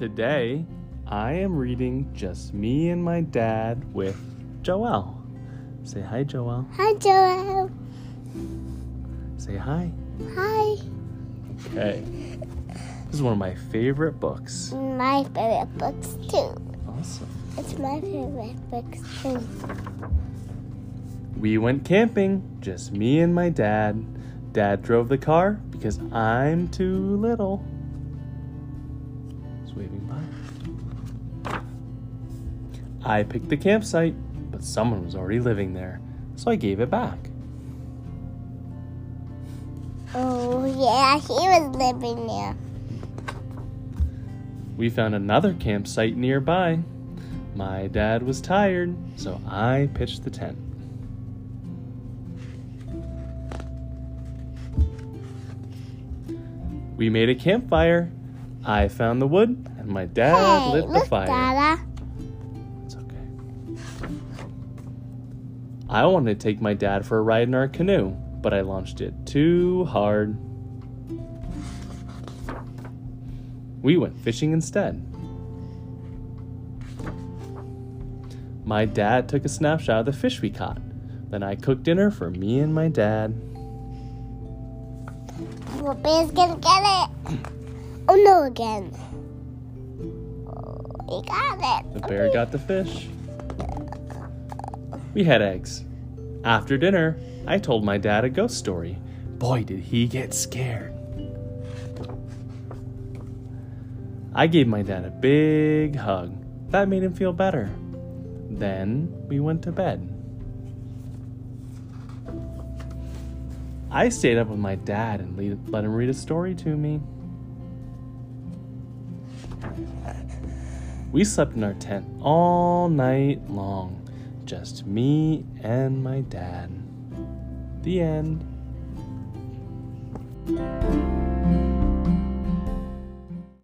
Today, I am reading Just Me and My Dad with Joelle. Say hi, Joelle. Hi, Joel. Say hi. Hi. Okay. This is one of my favorite books. My favorite books too. Awesome. It's my favorite books too. We went camping, just me and my dad. Dad drove the car because I'm too little. He's waving by. I picked the campsite, but someone was already living there, so I gave it back. Oh yeah, he was living there. We found another campsite nearby. My dad was tired, so I pitched the tent. We made a campfire. I found the wood, and my dad hey, lit the look, fire. Dada. It's okay. I wanted to take my dad for a ride in our canoe, but I launched it too hard. We went fishing instead. My dad took a snapshot of the fish we caught. Then I cooked dinner for me and my dad. Whoopi's gonna get it. Oh no, again. Oh, he got it. The bear got the fish. We had eggs. After dinner, I told my dad a ghost story. Boy, did he get scared. I gave my dad a big hug. That made him feel better. Then we went to bed. I stayed up with my dad and let him read a story to me. We slept in our tent all night long, just me and my dad. The end.